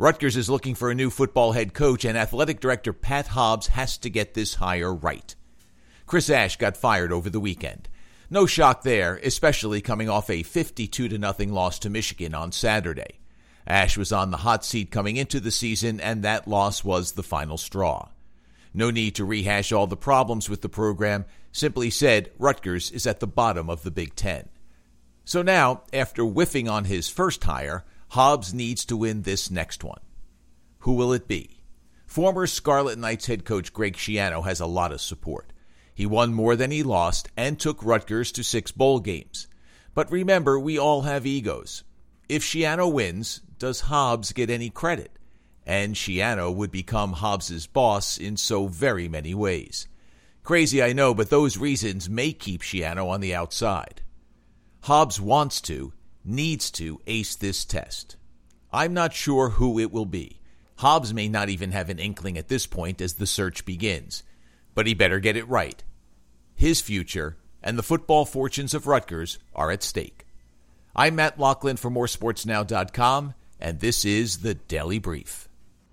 Rutgers is looking for a new football head coach, and athletic director Pat Hobbs has to get this hire right. Chris Ash got fired over the weekend. No shock there, especially coming off a 52 0 loss to Michigan on Saturday. Ash was on the hot seat coming into the season, and that loss was the final straw. No need to rehash all the problems with the program. Simply said, Rutgers is at the bottom of the Big Ten. So now, after whiffing on his first hire, Hobbs needs to win this next one. Who will it be? Former Scarlet Knights head coach Greg Schiano has a lot of support. He won more than he lost and took Rutgers to six bowl games. But remember, we all have egos. If Schiano wins, does Hobbs get any credit? And Schiano would become Hobbs's boss in so very many ways. Crazy, I know, but those reasons may keep Schiano on the outside. Hobbs wants to, needs to ace this test. I'm not sure who it will be. Hobbs may not even have an inkling at this point as the search begins, but he better get it right. His future and the football fortunes of Rutgers are at stake. I'm Matt Loughlin for moresportsnow.com, and this is the Daily Brief.